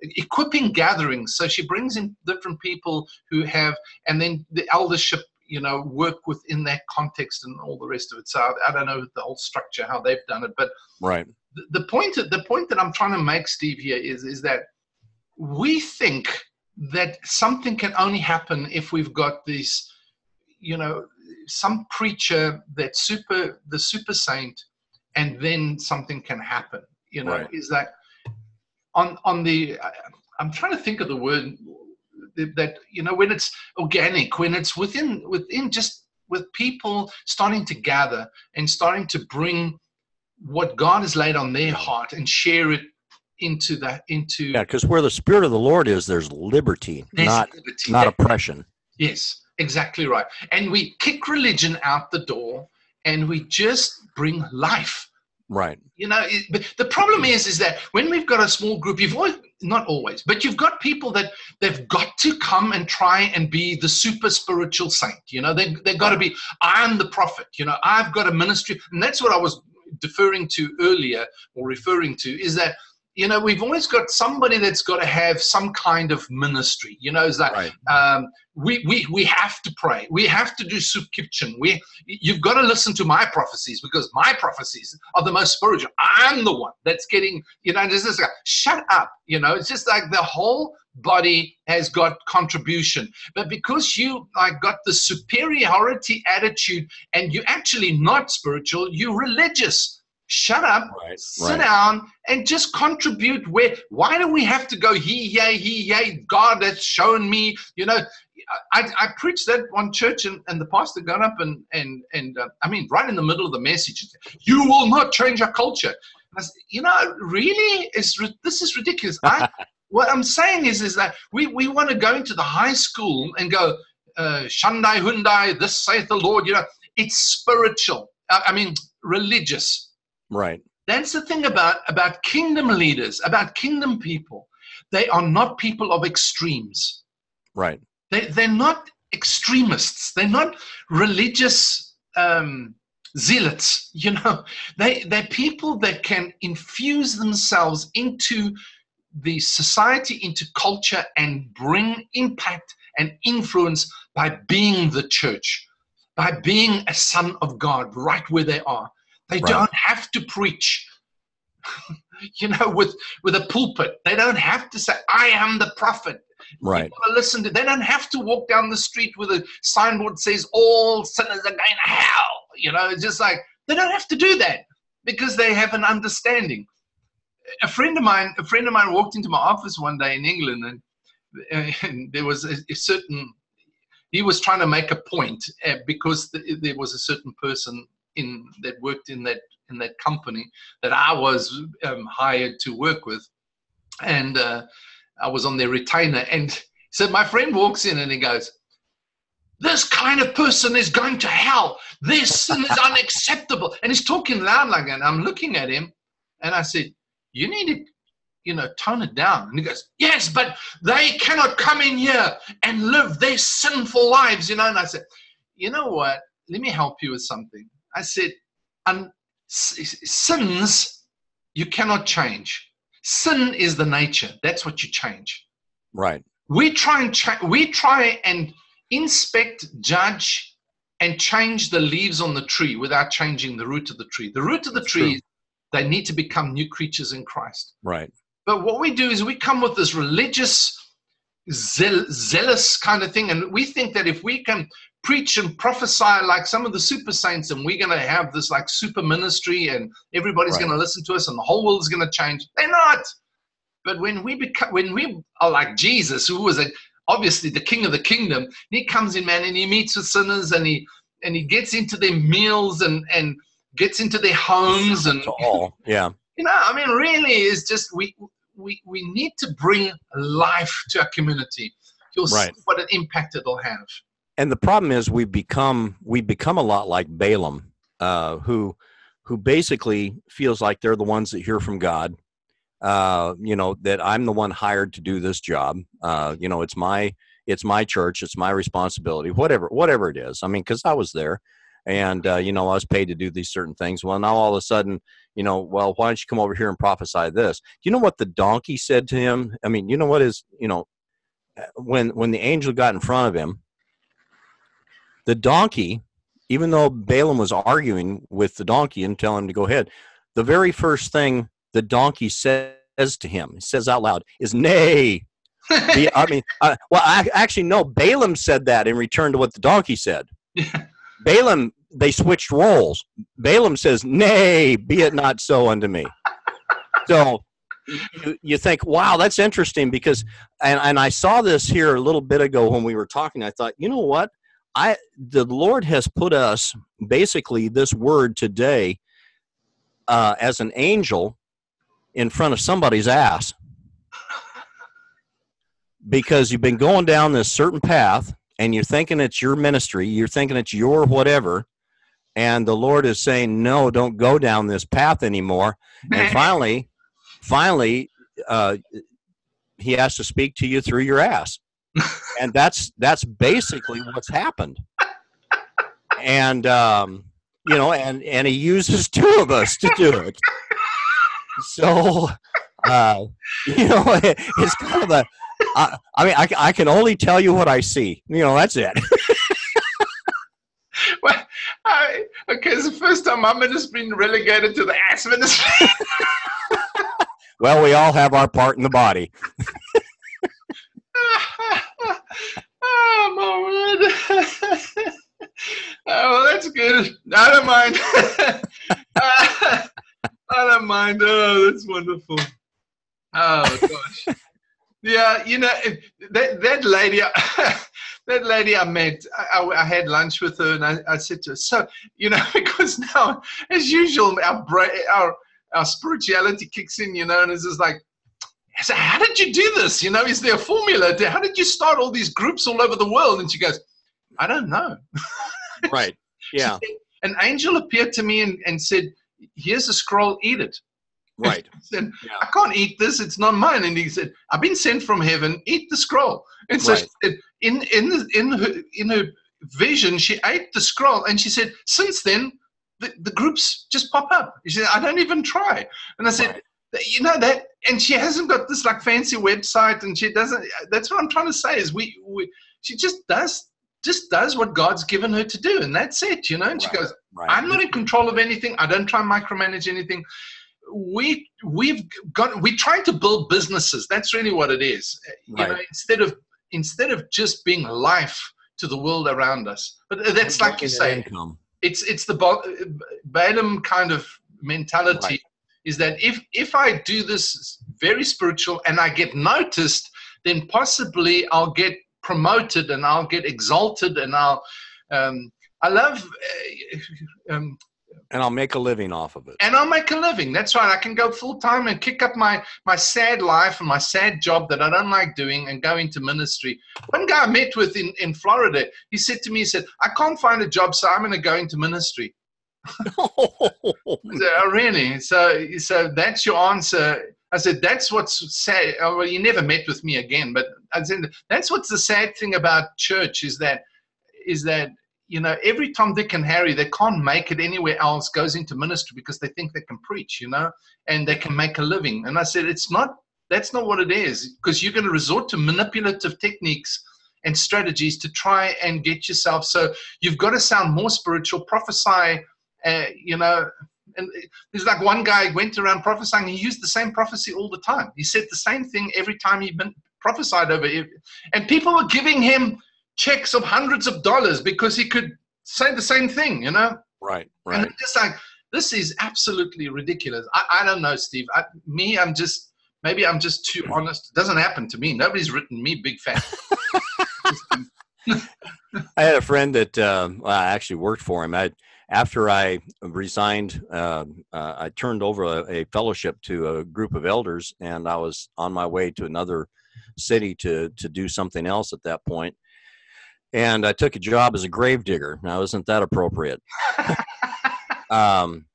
equipping gatherings. So she brings in different people who have, and then the eldership you know work within that context and all the rest of it so i, don't know the whole structure how they've done it but right the, the point the point that i'm trying to make steve here is is that we think that something can only happen if we've got this, you know, some preacher that super the super saint, and then something can happen. You know, right. is that on on the? I'm trying to think of the word that you know when it's organic, when it's within within just with people starting to gather and starting to bring what God has laid on their mm-hmm. heart and share it into that into yeah because where the spirit of the lord is there's liberty there's not liberty. not oppression. Yes exactly right. And we kick religion out the door and we just bring life. Right. You know it, but the problem mm. is is that when we've got a small group you've always not always but you've got people that they've got to come and try and be the super spiritual saint you know they, they've got to be i'm the prophet you know i've got a ministry and that's what i was deferring to earlier or referring to is that you know, we've always got somebody that's got to have some kind of ministry. You know, is that right. um, we, we we have to pray. We have to do soup kitchen. We you've got to listen to my prophecies because my prophecies are the most spiritual. I'm the one that's getting. You know, this guy. Shut up. You know, it's just like the whole body has got contribution but because you like got the superiority attitude and you're actually not spiritual you're religious shut up, right, sit right. down, and just contribute. Where why do we have to go he yay he yay? God has shown me. You know, I, I preached that one church, and, and the pastor got up and and and uh, I mean, right in the middle of the message, you will not change our culture. Said, you know, really, is this is ridiculous. I, what I'm saying is, is that we, we want to go into the high school and go, uh, Shandai Hyundai, this saith the Lord. You know, it's spiritual. I, I mean, religious Right. That's the thing about, about kingdom leaders, about kingdom people. They are not people of extremes. Right. They, they're not extremists. They're not religious um, zealots. You know, they, they're people that can infuse themselves into the society, into culture, and bring impact and influence by being the church, by being a son of God right where they are. They right. don't have to preach, you know, with with a pulpit. They don't have to say, "I am the prophet." Right. To listen to. They don't have to walk down the street with a signboard that says, "All sinners are going to hell." You know, it's just like they don't have to do that because they have an understanding. A friend of mine, a friend of mine, walked into my office one day in England, and, and there was a, a certain he was trying to make a point uh, because there was a certain person in that worked in that in that company that I was um, hired to work with, and uh, I was on their retainer. And so my friend walks in and he goes, "This kind of person is going to hell. This is unacceptable." And he's talking loud like that. And I'm looking at him, and I said, "You need to." You know, tone it down. And he goes, Yes, but they cannot come in here and live their sinful lives, you know. And I said, You know what? Let me help you with something I said, and sins you cannot change. Sin is the nature. That's what you change. Right. we try and cha- we try and inspect, judge, and change the leaves on the tree without changing the root of the tree. The root of the That's tree, true. they need to become new creatures in Christ. Right. But what we do is we come with this religious, zeal- zealous kind of thing, and we think that if we can preach and prophesy like some of the super saints, and we're going to have this like super ministry, and everybody's Right. going to listen to us, and the whole world is going to change. They're not. But when we become, when we are like Jesus, who was a, obviously the King of the Kingdom, he comes in, man, and he meets with sinners, and he and he gets into their meals and and gets into their homes, and all. Yeah. you know, I mean, really, is just we we we need to bring life to our community. You'll Right. see what an impact it'll have. And the problem is we become we become a lot like Balaam, uh, who who basically feels like they're the ones that hear from God. Uh, you know that I'm the one hired to do this job. Uh, you know, it's my it's my church, it's my responsibility. Whatever whatever it is. I mean, because I was there, and uh, you know I was paid to do these certain things. Well, now all of a sudden, you know, well, why don't you come over here and prophesy this? Do you know what the donkey said to him? I mean, you know what is you know when when the angel got in front of him the donkey, even though Balaam was arguing with the donkey and telling him to go ahead, the very first thing the donkey says to him, he says out loud, is "Nay." The- I mean, uh, well, I, actually, no. Balaam said that in return to what the donkey said. Balaam, they switched roles. Balaam says, "Nay, be it not so unto me." So you, you think, wow, that's interesting because, and, and I saw this here a little bit ago when we were talking. I thought, you know what? I the Lord has put us basically this word today uh, as an angel in front of somebody's ass because you've been going down this certain path and you're thinking it's your ministry, you're thinking it's your whatever, and the Lord is saying, no, don't go down this path anymore. And finally, finally, uh, He has to speak to you through your ass, and that's that's basically what's happened. And um, you know, and and He uses two of us to do it. So, uh, you know, it's kind of a. I, I mean, I, I can only tell you what I see. You know, that's it. well, I, okay, it's the first time I'm just been relegated to the ass ministry. Well, we all have our part in the body. Oh my word! oh, that's good. I don't mind. Uh, I don't mind. Oh, that's wonderful. Oh gosh. Yeah, you know that that lady, that lady I met. I, I, had lunch with her, and I, I said to her, "So, you know, because now, as usual, our our our spirituality kicks in, you know, and it's just like, so how did you do this? You know, is there a formula? How did you start all these groups all over the world? And she goes, I don't know. Right. Yeah. said, An angel appeared to me and, and said, Here's a scroll, eat it. Right. I said, Yeah. I can't eat this, it's not mine. And he said, I've been sent from heaven, eat the scroll. And so Right. she said, in, in, the, in, her, in her vision, she ate the scroll and she said, Since then, the, the groups just pop up. She said, I don't even try. And I said, Right. You know that and she hasn't got this like fancy website and she doesn't that's what i'm trying to say is we, we she just does just does what god's given her to do and that's it you know and she goes Right. i'm not in control of anything i don't try and micromanage anything we we've got we try to build businesses that's really what it is eh, you know Right. instead of instead of just being life to the world around us but uh, that's like you say income. it's it's the Ba- Balaam kind of mentality Right. Is that if if I do this very spiritual and I get noticed, then possibly I'll get promoted and I'll get exalted and I'll. Um, I love, uh, um, And I'll make a living off of it. and I'll make a living. That's right. I can go full time and kick up my my sad life and my sad job that I don't like doing and go into ministry. One guy I met with in in Florida, he said to me, he said, "I can't find a job, so I'm going to go into ministry." Oh, really? So, so that's your answer. I said, that's what's sad. Oh, well, you never met with me again, but I said, that's what's the sad thing about church is that, is that, you know, every Tom, Dick, and Harry, they can't make it anywhere else, goes into ministry because they think they can preach, you know, and they can make a living. And I said, it's not That's not what it is, because you're going to resort to manipulative techniques and strategies to try and get yourself. So you've got to sound more spiritual, prophesy, uh, you know. And there's like one guy went around prophesying. He used the same prophecy all the time. He said the same thing every time he been prophesied over it, and people were giving him checks of hundreds of dollars because he could say the same thing. You know. Right. Right. And just like this is absolutely ridiculous. I, I don't know, Steve. I, me, I'm just maybe I'm just too honest. It doesn't happen to me. Nobody's written me big fat. I had a friend that uh, well, I actually worked for him. I, after I resigned, uh, uh, I turned over a, a, fellowship to a group of elders, and I was on my way to another city to to do something else at that point. And I took a job as a grave digger. Now, isn't that appropriate? um,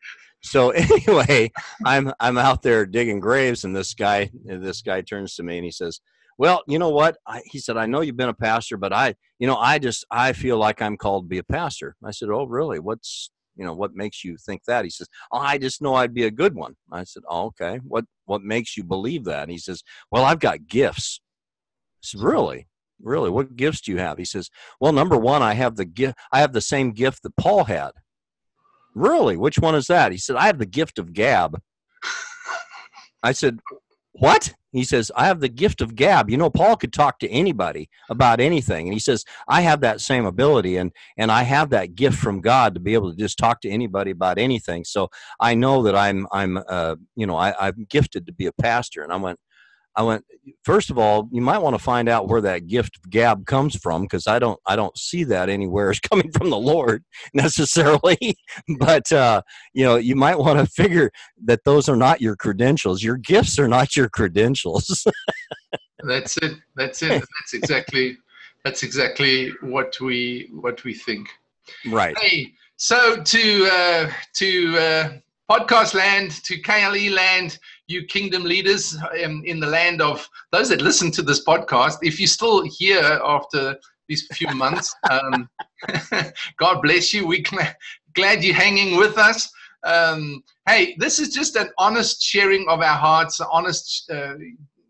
so anyway, I'm I'm out there digging graves, and this guy this guy turns to me and he says, "Well, you know what?" I, he said, "I know you've been a pastor, but I, you know, I just I feel like I'm called to be a pastor." I said, "Oh, really? What's you know what makes you think that?" He says, "Oh, I just know I'd be a good one." I said, "Oh, okay. What what makes you believe that?" And he says, "Well, I've got gifts." I said, "Really?" Really, what gifts do you have? He says, "Well, number one, I have the gift. I have the same gift that Paul had. Really? Which one is that? He said, I have the gift of gab. I said, What? He says, I have the gift of gab. You know, Paul could talk to anybody about anything. And he says, I have that same ability and, and I have that gift from God to be able to just talk to anybody about anything. So I know that I'm, I'm, uh, you know, I, I'm gifted to be a pastor. And I went, I went, first of all, you might want to find out where that gift gab comes from because I don't I don't see that anywhere as coming from the Lord necessarily. but uh, you know, you might want to figure that those are not your credentials. Your gifts are not your credentials. that's it. That's it. That's exactly that's exactly what we what we think. Right. Hey, so to uh, to uh, podcast land, to KLE land you kingdom leaders in, in the land of those that listen to this podcast. If you're still here after these few months, um, God bless you. We're glad you're hanging with us. Um, hey, this is just an honest sharing of our hearts, honest, uh,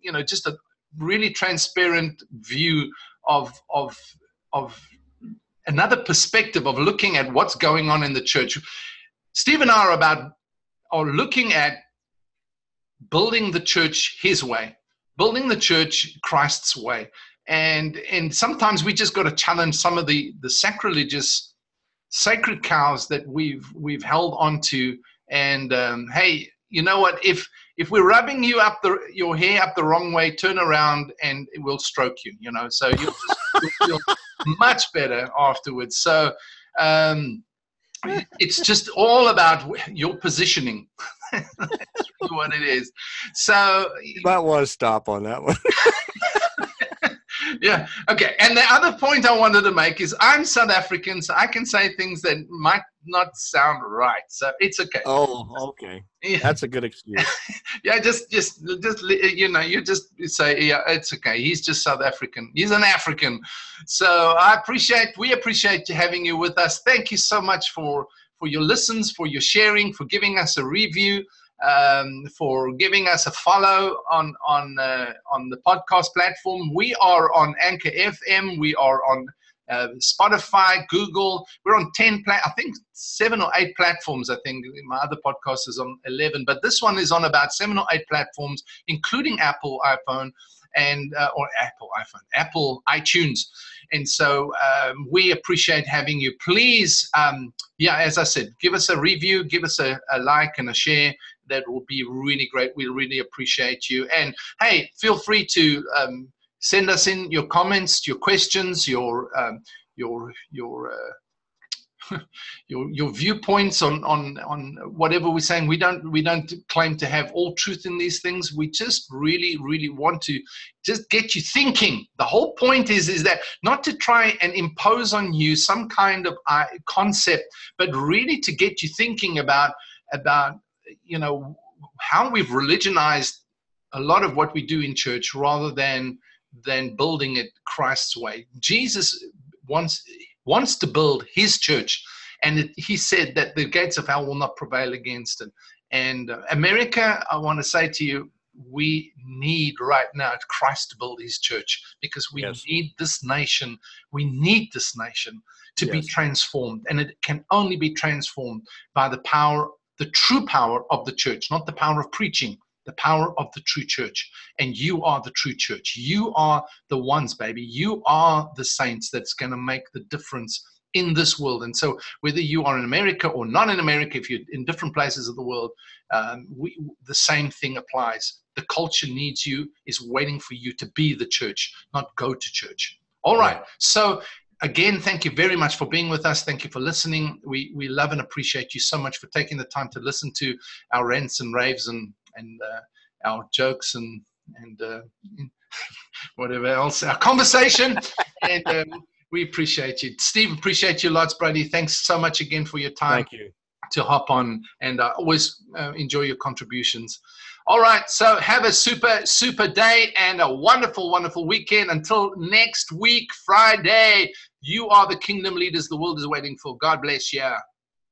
you know, just a really transparent view of of of another perspective of looking at what's going on in the church. Steve and I are about are looking at building the church his way, building the church Christ's way. And and sometimes we just got to challenge some of the the sacrilegious sacred cows that we've we've held onto. And um, hey, you know what? If if we're rubbing you up the your hair up the wrong way, turn around and it will stroke you. You know, so you'll, just, you'll feel much better afterwards. So um, it's just all about your positioning. What it is. So you might want to stop on that one. yeah. Okay. And the other point I wanted to make is I'm South African, so I can say things that might not sound right. So it's okay. Oh, okay. Yeah. That's a good excuse. yeah. Just, just, just, you know, you just say, yeah, it's okay. He's just South African. He's an African. So I appreciate, we appreciate having you with us. Thank you so much for for your listens, for your sharing, for giving us a review, um, for giving us a follow on on uh, on the podcast platform. We are on Anchor FM. We are on uh, Spotify, Google. We're on ten, pla- I think seven or eight platforms. I think my other podcast is on eleven, but this one is on about seven or eight platforms, including Apple iPhone and uh, or Apple iPhone, Apple iTunes. And so um, we appreciate having you. Please, um, yeah, as I said, give us a review, give us a, a like and a share. That will be really great. We really appreciate you. And hey, feel free to um, send us in your comments, your questions, your um, your your uh, your your viewpoints on on on whatever we're saying. We don't we don't claim to have all truth in these things. We just really really want to just get you thinking. The whole point is is that not to try and impose on you some kind of uh, concept, but really to get you thinking about about you know how we've religionized a lot of what we do in church rather than than building it Christ's way. Jesus wants wants to build his church. And it, he said that the gates of hell will not prevail against it. And uh, America, I want to say to you, we need right now Christ to build his church because we Yes. need this nation. We need this nation to be transformed. And it can only be transformed by the power, the true power of the church, not the power of preaching, the power of the true church. And you are the true church. You are the ones, baby. You are the saints that's going to make the difference in this world. And so, whether you are in America or not in America, if you're in different places of the world, um, we, the same thing applies. The culture needs you, is waiting for you to be the church, not go to church. All right. So, again, thank you very much for being with us. Thank you for listening. We, we love and appreciate you so much for taking the time to listen to our rants and raves and, and uh, our jokes and, and uh, whatever else, our conversation. and um, we appreciate you. Steve, appreciate you lots, Brady. Thanks so much again for your time Thank you. to hop on and I always uh, enjoy your contributions. All right, so have a super, super day and a wonderful, wonderful weekend. Until next week, Friday, you are the kingdom leaders the world is waiting for. God bless you.